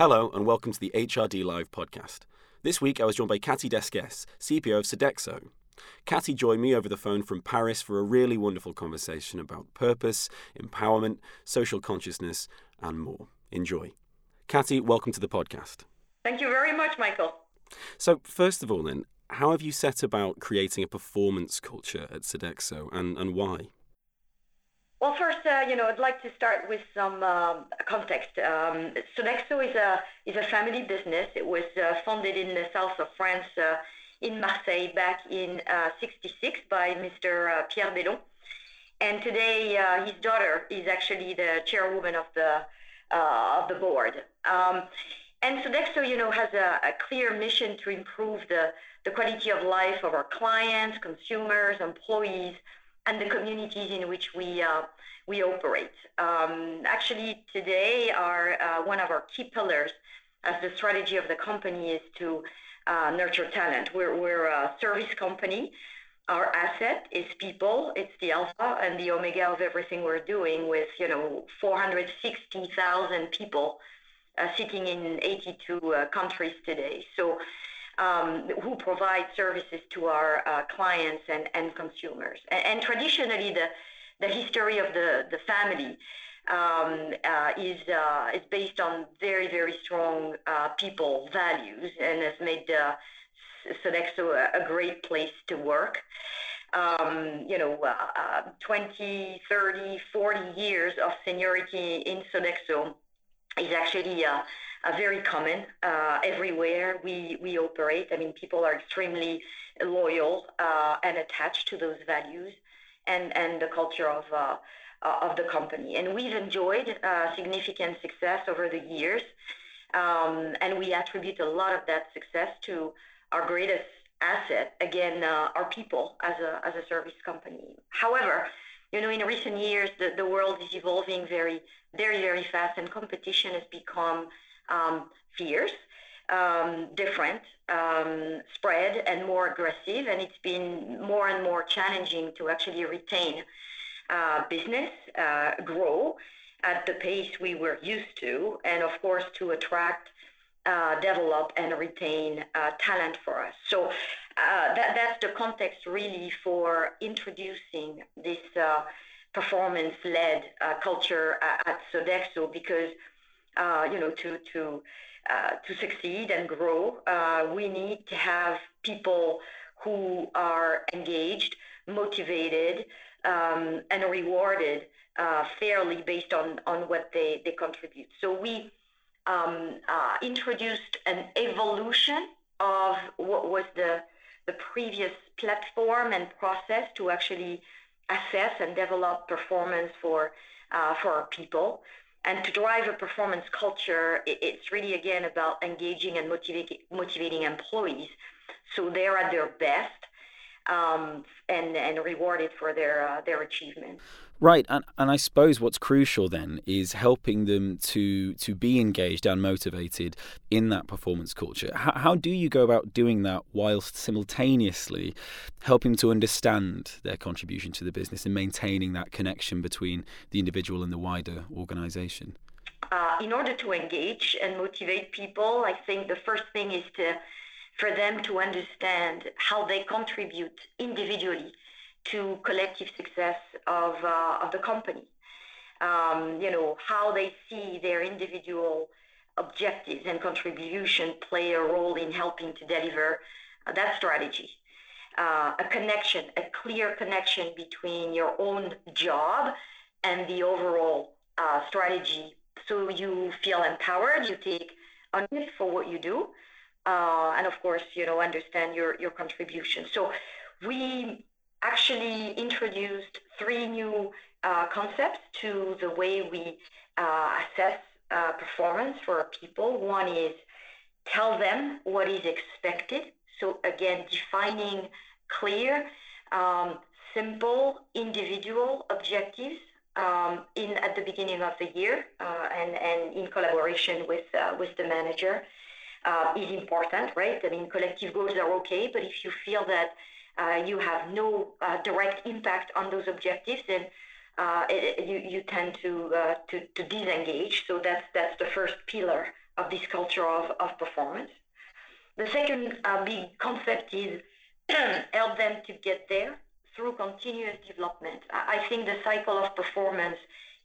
Hello, and welcome to the HRD Live podcast. This week I was joined by Cathy Desquesses, CPO of Sodexo. Cathy joined me over the phone from Paris for a really wonderful conversation about purpose, empowerment, social consciousness, and more. Enjoy. Cathy, welcome to the podcast. Thank you very much, Michael. So, first of all, then, how have you set about creating a performance culture at Sodexo and, and why? Well, first, uh, you know, I'd like to start with some um, context. Um, Sodexo is a is a family business. It was uh, founded in the south of France, uh, in Marseille, back in '66 uh, by Mr. Uh, Pierre Bellon. And today, uh, his daughter is actually the chairwoman of the of the board. Um, and Sodexo, you know, has a, a clear mission to improve the the quality of life of our clients, consumers, employees and the communities in which we uh, we operate. Um, actually, today, our uh, one of our key pillars as the strategy of the company is to uh, nurture talent. We're, we're a service company. Our asset is people. It's the alpha and the omega of everything we're doing. With you know 460,000 people uh, sitting in 82 uh, countries today. So um, who provide services to our uh, clients and, and consumers. And, and, traditionally, the, the history of the, the family um, uh, is, uh, is based on very, very strong uh, people values and has made uh, Sodexo a, a, great place to work. Um, you know, uh, 20, 30, 40 years of seniority in Sodexo is actually uh, very common uh, everywhere we, we operate. I mean, people are extremely loyal uh, and attached to those values and, and the culture of, uh, uh, of the company. And we've enjoyed uh, significant success over the years. Um, and we attribute a lot of that success to our greatest asset, again, our people as a, as a service company. However, you know, in recent years, the, the world is evolving very, very, very fast, and competition has become um, fierce, um, different, um, spread, and more aggressive. And it's been more and more challenging to actually retain uh, business, uh, grow at the pace we were used to, and of course to attract, uh, develop, and retain uh, talent for us. So uh, that, that's the context really for introducing this uh, performance-led culture at Sodexo because you know, to to uh, to succeed and grow, uh, we need to have people who are engaged, motivated, um, and rewarded uh, fairly based on on what they they contribute. So we um, uh, introduced an evolution of what was the the previous platform and process to actually assess and develop performance for uh, for our people. And to drive a performance culture, it's really again about engaging and motivating, employees. So they're at their best um, and, and rewarded for their, uh, their achievements. Right, and, and I suppose what's crucial then is helping them to to be engaged and motivated in that performance culture. How, how do you go about doing that whilst simultaneously helping to understand their contribution to the business and maintaining that connection between the individual and the wider organisation? Uh, in order to engage and motivate people, I think the first thing is to for them to understand how they contribute individually to collective success of, uh, of the company. Um, you know, how they see their individual objectives and contribution play a role in helping to deliver uh, that strategy. Uh, a connection, a clear connection between your own job and the overall uh, strategy. So you feel empowered, you take ownership for what you do, uh, and of course, you know, understand your, your contribution. So we actually introduced three new uh, concepts to the way we uh, assess uh, performance for our people. One is tell them what is expected. So again, defining clear, um, simple, individual objectives um, in at the beginning of the year uh, and, and in collaboration with, uh, with the manager. Uh, is important, right? I mean, collective goals are okay, but if you feel that uh, you have no uh, direct impact on those objectives, then uh, it, you, you tend to, uh, to, to disengage. So that's that's the first pillar of this culture of, of performance. The second uh, big concept is help them to get there through continuous development. I think the cycle of performance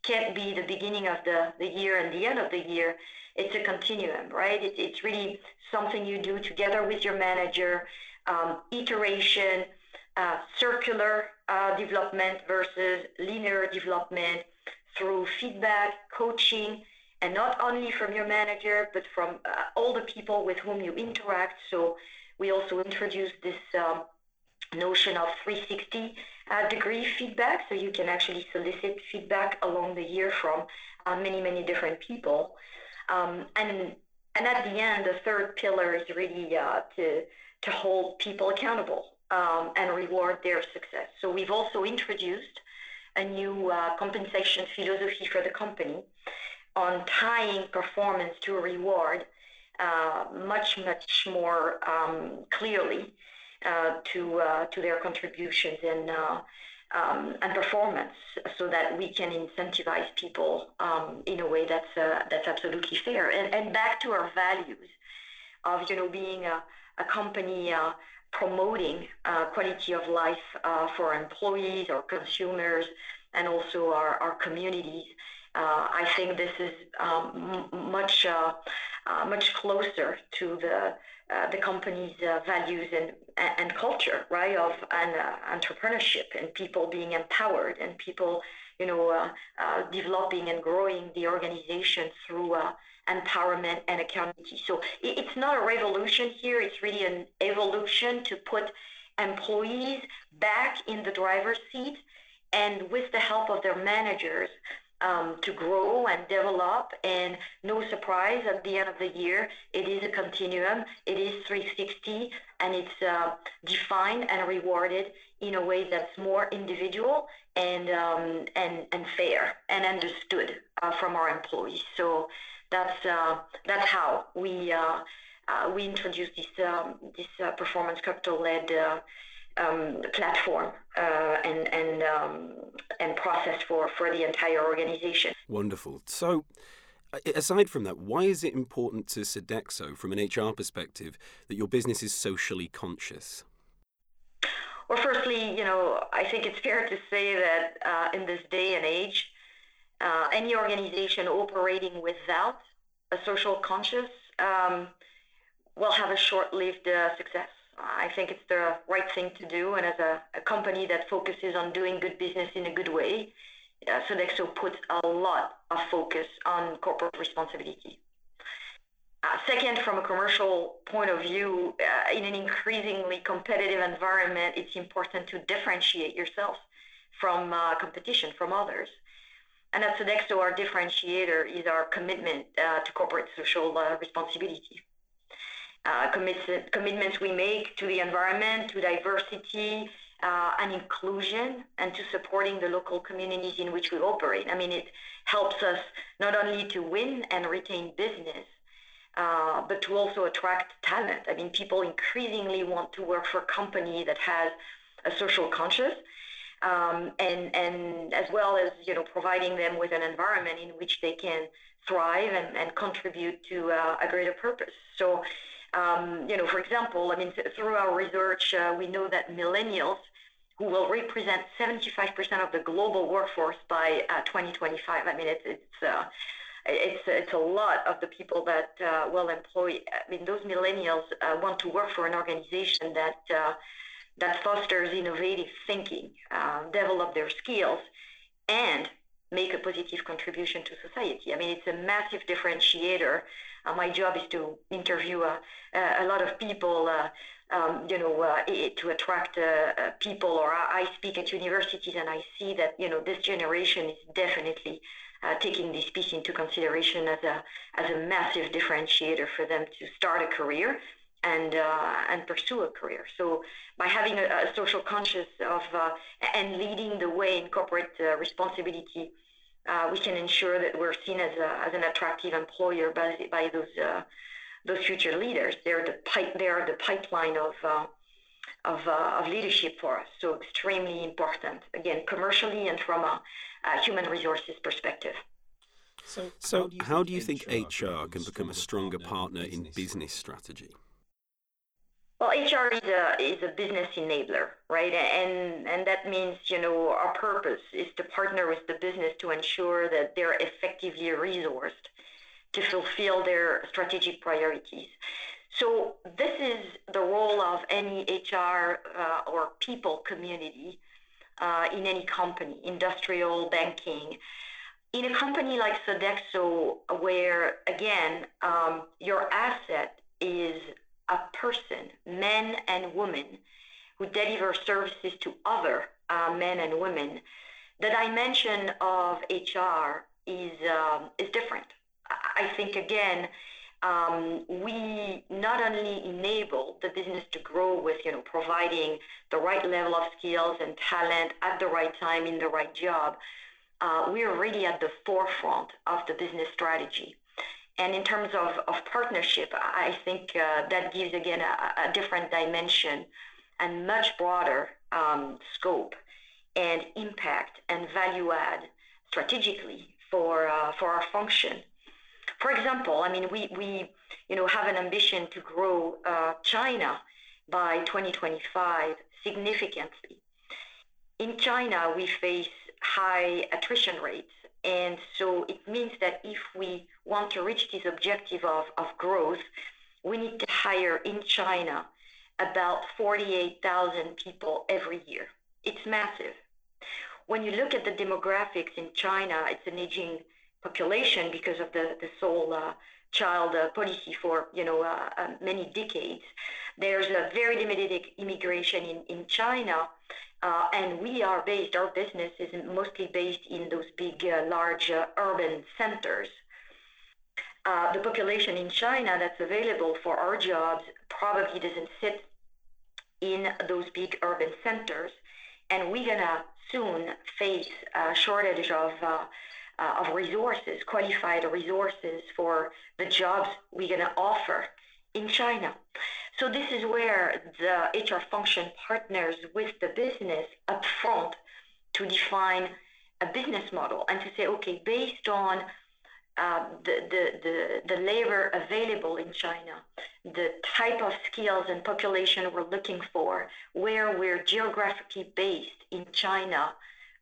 can't be the beginning of the, the year and the end of the year. It's a continuum, right? It, it's really something you do together with your manager, um, iteration, uh, circular uh, development versus linear development through feedback, coaching, and not only from your manager, but from uh, all the people with whom you interact. So we also introduced this um, notion of 360 uh, degree feedback. So you can actually solicit feedback along the year from uh, many, many different people. Um, and, and at the end, the third pillar is really uh, to, to hold people accountable um, and reward their success. So we've also introduced a new uh, compensation philosophy for the company on tying performance to reward uh, much, much more um, clearly uh, to uh, to their contributions and uh, um, and performance, so that we can incentivize people um, in a way that's that's absolutely fair. And, and back to our values of you know being a, a company promoting uh, quality of life uh, for employees, or consumers, and also our, our communities. Uh, I think this is um, much much closer to the uh, the company's uh, values and and culture, right? Of and uh, entrepreneurship and people being empowered and people, you know, uh, uh, developing and growing the organization through empowerment and accountability. So it, it's not a revolution here. It's really an evolution to put employees back in the driver's seat and with the help of their managers um, to grow and develop. And no surprise, at the end of the year, it is a continuum. It is 360, and it's uh, defined and rewarded in a way that's more individual and um, and and fair and understood uh, from our employees. So that's uh, that's how we. Uh, uh, we introduced this um, this uh, performance capital led um, platform uh, and and um, and process for for the entire organization. Wonderful. So. Aside from that, why is it important to Sodexo, from an HR perspective, that your business is socially conscious? Well, firstly, you know, I think it's fair to say that uh, in this day and age, uh, any organization operating without a social conscience um, will have a short-lived uh, success. I think it's the right thing to do. And as a, a company that focuses on doing good business in a good way, uh, Sodexo puts a lot of focus on corporate responsibility. Uh, second, from a commercial point of view, uh, in an increasingly competitive environment, it's important to differentiate yourself from uh, competition, from others. And at Sodexo, our differentiator is our commitment uh, to corporate social uh, responsibility uh, commit- commitments we make to the environment, to diversity uh, and inclusion, and to supporting the local communities in which we operate. I mean, it helps us not only to win and retain business, uh, but to also attract talent. I mean, people increasingly want to work for a company that has a social conscience. Um, and and as well as you know providing them with an environment in which they can thrive and, and contribute to uh, a greater purpose. So um, you know, for example, I mean, th- through our research, uh, we know that millennials, who will represent 75% of the global workforce by uh, 2025, I mean, it's it's uh, it's it's a lot of the people that uh, will employ. I mean, those millennials uh, want to work for an organization that uh, that fosters innovative thinking, develop their skills, and make a positive contribution to society. I mean, it's a massive differentiator uh, my job is to interview uh, uh, a lot of people, um, you know, to attract people. Or I speak at universities and I see that, you know, this generation is definitely taking this piece into consideration as a, as a massive differentiator for them to start a career and uh, and pursue a career. So by having a, a social conscience of uh, and leading the way in corporate uh, responsibility uh, we can ensure that we're seen as, a, as an attractive employer by, by those uh, those future leaders. They're the pipe, they are the pipeline of uh, of, uh, of leadership for us. So extremely important. Again, commercially and from a, a human resources perspective. So, so how do you think HR can become a stronger partner in business strategy? Well, HR is a is a business enabler, right? And and that means you know our purpose is to partner with the business to ensure that they're effectively resourced to fulfill their strategic priorities. So this is the role of any HR uh, or people community uh, in any company, industrial, banking. In a company like Sodexo, where again um, your asset is a person, men and women, who deliver services to other uh, men and women, the dimension of HR is um, is different. I think again, um, we not only enable the business to grow with you know providing the right level of skills and talent at the right time in the right job, uh, we are really at the forefront of the business strategy. And in terms of, of partnership, I think uh, that gives again a, a, different dimension and much broader um, scope and impact and value add strategically for uh, for our function. For example, I mean we, we you know have an ambition to grow uh, China by 2025 significantly. In China, we face high attrition rates and so it means that if we want to reach this objective of, of growth, we need to hire in China about 48,000 people every year. It's massive. When you look at the demographics in China, it's an aging population because of the, the sole uh, child uh, policy for you know uh, uh many decades. There's a very limited immigration in, in China, and we are based, our business is mostly based in those big, uh, large uh, urban centers. Uh, the population in China that's available for our jobs probably doesn't sit in those big urban centers. And we're going to soon face a shortage of, uh, uh, of resources, qualified resources for the jobs we're going to offer in China. So this is where the HR function partners with the business upfront to define a business model and to say, okay, based on uh, the, the, the, the labor available in China, the type of skills and population we're looking for, where we're geographically based in China,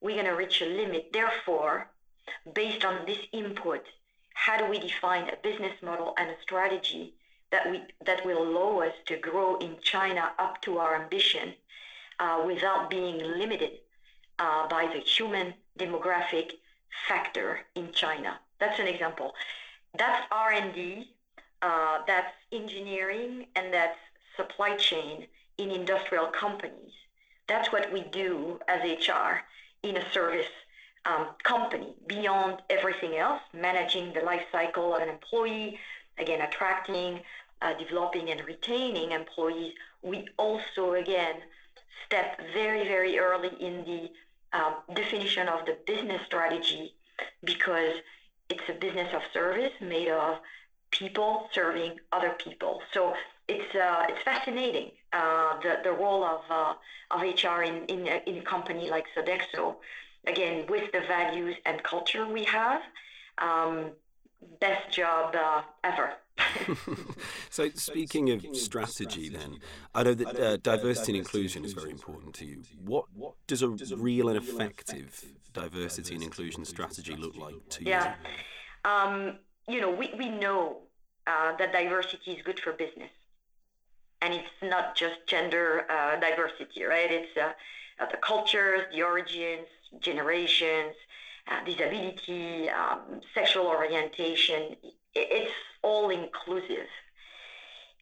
we're going to reach a limit. Therefore, based on this input, how do we define a business model and a strategy that we that will allow us to grow in China up to our ambition uh, without being limited uh, by the human demographic factor in China. That's an example. That's R&D, uh, that's engineering, and that's supply chain in industrial companies. That's what we do as HR in a service um, company beyond everything else, managing the life cycle of an employee, again, attracting, developing and retaining employees, we also again step very, very early in the um, definition of the business strategy because it's a business of service made of people serving other people. So it's uh, it's fascinating uh, the the role of uh, of HR in in a, in a company like Sodexo. Again, with the values and culture we have, um, best job uh, ever. so, speaking of strategy, then, I know that uh, diversity and inclusion is very important to you. What does a real and effective diversity and inclusion strategy look like to you? Yeah. Um, you know, we, we know uh, that diversity is good for business. And it's not just gender uh, diversity, right? It's uh, uh, the cultures, the origins, generations, uh, disability, um, sexual orientation. It's all inclusive.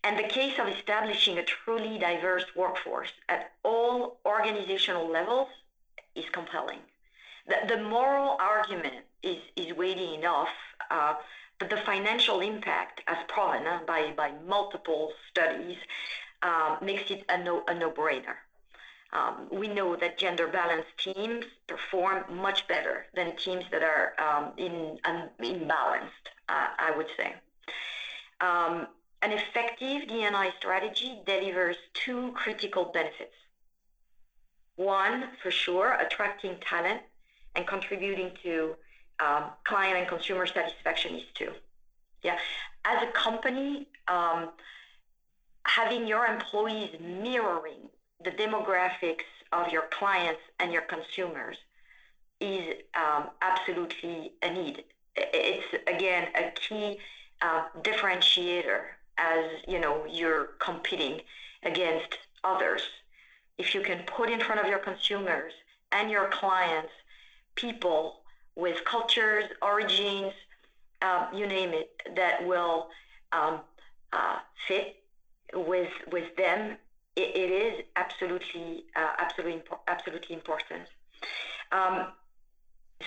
And the case of establishing a truly diverse workforce at all organizational levels is compelling. The, the moral argument is, is weighty enough, uh, but the financial impact, as proven uh, by, by multiple studies, uh, makes it a, no, a no-brainer. Um, we know that gender balanced teams perform much better than teams that are um, in, um, I would say. Um, an effective D&I strategy delivers two critical benefits. One, for sure, attracting talent and contributing to um, client and consumer satisfaction is two. Yeah, as a company, um, having your employees mirroring the demographics of your clients and your consumers is um, absolutely a need. It's again a key uh, differentiator as you know you're competing against others. If you can put in front of your consumers and your clients people with cultures, origins, um, you name it, that will um, uh, fit with with them. it, it is absolutely uh, absolutely absolutely important. Um,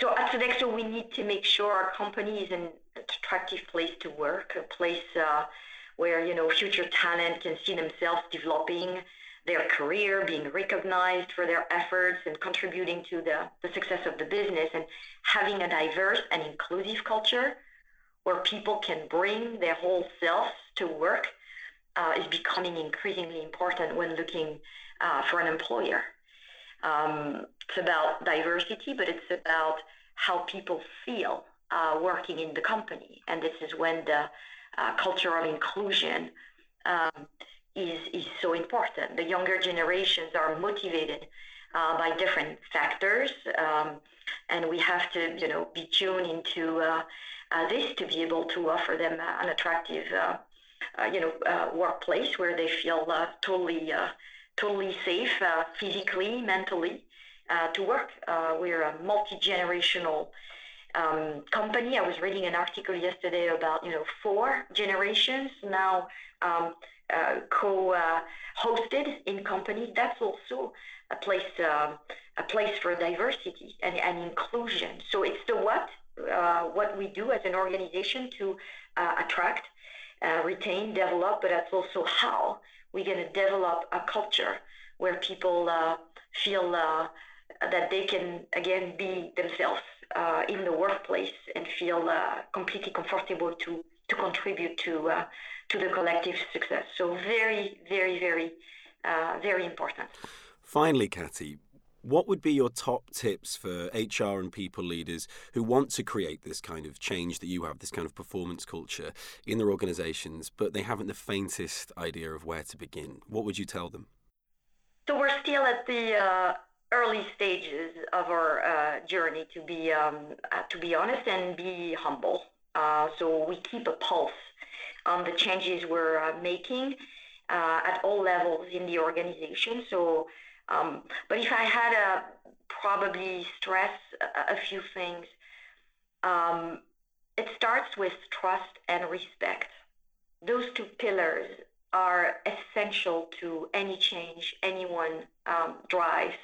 so at Sodexo, we need to make sure our company is an attractive place to work, a place uh, where you know future talent can see themselves developing their career, being recognized for their efforts and contributing to the, the success of the business, and having a diverse and inclusive culture where people can bring their whole selves to work uh, is becoming increasingly important when looking uh, for an employer. Um, it's about diversity, but it's about how people feel uh, working in the company. And this is when the uh, culture of inclusion um, is, is so important. The younger generations are motivated uh, by different factors, um, and we have to, you know, be tuned into uh, uh, this to be able to offer them an attractive, uh, you know, workplace where they feel totally, totally safe, physically, mentally, to work. we're a multi-generational um, company. I was reading an article yesterday about, you know, four generations now. Um, uh, co-hosted uh, in companies, that's also a place uh, a place for diversity and, and inclusion. So it's the what what we do as an organization to attract, retain, develop, but that's also how we're going to develop a culture where people feel that they can again be themselves uh, in the workplace and feel uh, completely comfortable to to contribute to uh, to the collective success. So very, very, very, uh, very important. Finally, Cathy, what would be your top tips for HR and people leaders who want to create this kind of change that you have, this kind of performance culture in their organizations, but they haven't the faintest idea of where to begin? What would you tell them? So we're still at the uh, early stages of our uh, journey, to be um, uh, to be honest and be humble. Uh, so we keep a pulse on the changes we're uh, making uh, at all levels in the organization. So, um, but if I had to probably stress a, a few things, um, it starts with trust and respect. Those two pillars are essential to any change anyone um, drives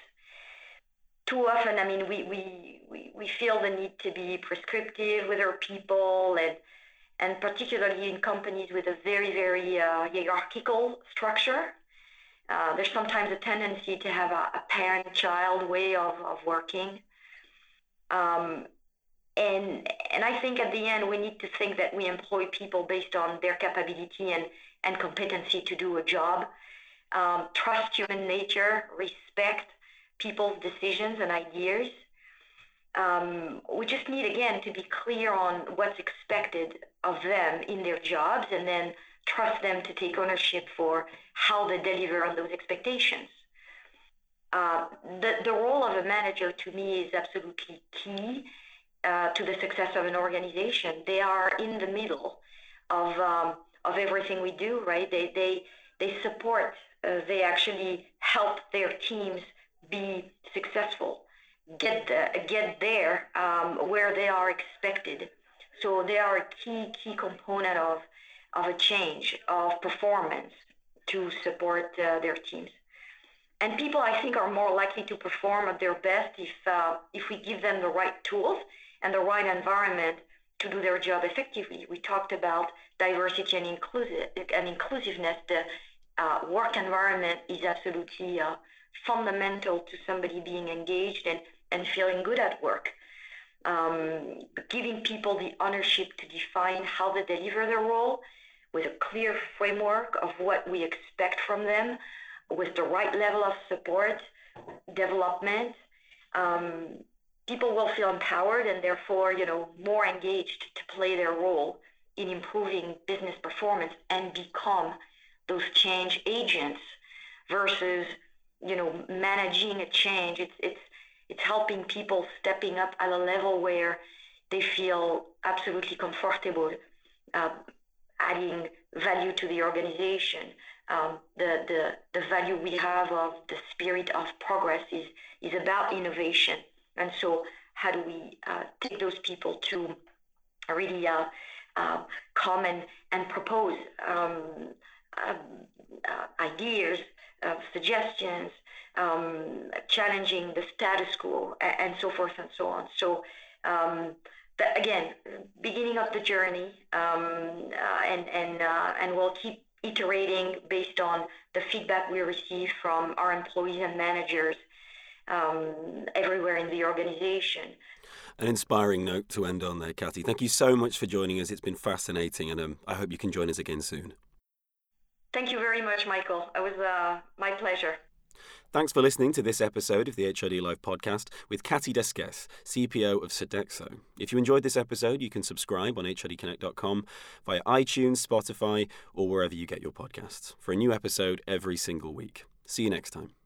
too often, I mean, we, we, we, we feel the need to be prescriptive with our people and, and particularly in companies with a very, very uh, hierarchical structure. Uh, there's sometimes a tendency to have a, a parent-child way of, of working. Um, and, and I think at the end, we need to think that we employ people based on their capability and, and competency to do a job. Um, trust human nature, respect, people's decisions and ideas. Um, we just need, again, to be clear on what's expected of them in their jobs and then trust them to take ownership for how they deliver on those expectations. Uh, the, the role of a manager to me is absolutely key uh, to the success of an organization. They are in the middle of, um, of everything we do, right? They, they, they support, uh, they actually help their teams be successful, get get there um, where they are expected. So they are a key key component of of a change of performance to support uh, their teams. And people, I think, are more likely to perform at their best if uh, if we give them the right tools and the right environment to do their job effectively. We talked about diversity and inclusive and inclusiveness. The uh, work environment is absolutely uh, fundamental to somebody being engaged and, and feeling good at work. Um, giving people the ownership to define how they deliver their role with a clear framework of what we expect from them, with the right level of support, development, um, people will feel empowered and therefore, you know, more engaged to play their role in improving business performance and become those change agents versus, you know, managing a change. It's it's it's helping people stepping up at a level where they feel absolutely comfortable uh, adding value to the organization. Um, the, the, the value we have of the spirit of progress is, is about innovation. And so, how do we uh, take those people to really uh, uh, come and, and propose um, um uh, ideas, uh, suggestions, um, challenging the status quo, and, and, so forth and so on. So, um, the, again, beginning of the journey, um, uh, and and uh, and we'll keep iterating based on the feedback we receive from our employees and managers um, everywhere in the organization. An inspiring note to end on there, Cathy. Thank you so much for joining us. It's been fascinating, and um, I hope you can join us again soon. Thank you very much, Michael. It was uh, my pleasure. Thanks for listening to this episode of the HRD Live podcast with Cathy Desquesses, CPO of Sodexo. If you enjoyed this episode, you can subscribe on hrdconnect.com via iTunes, Spotify, or wherever you get your podcasts for a new episode every single week. See you next time.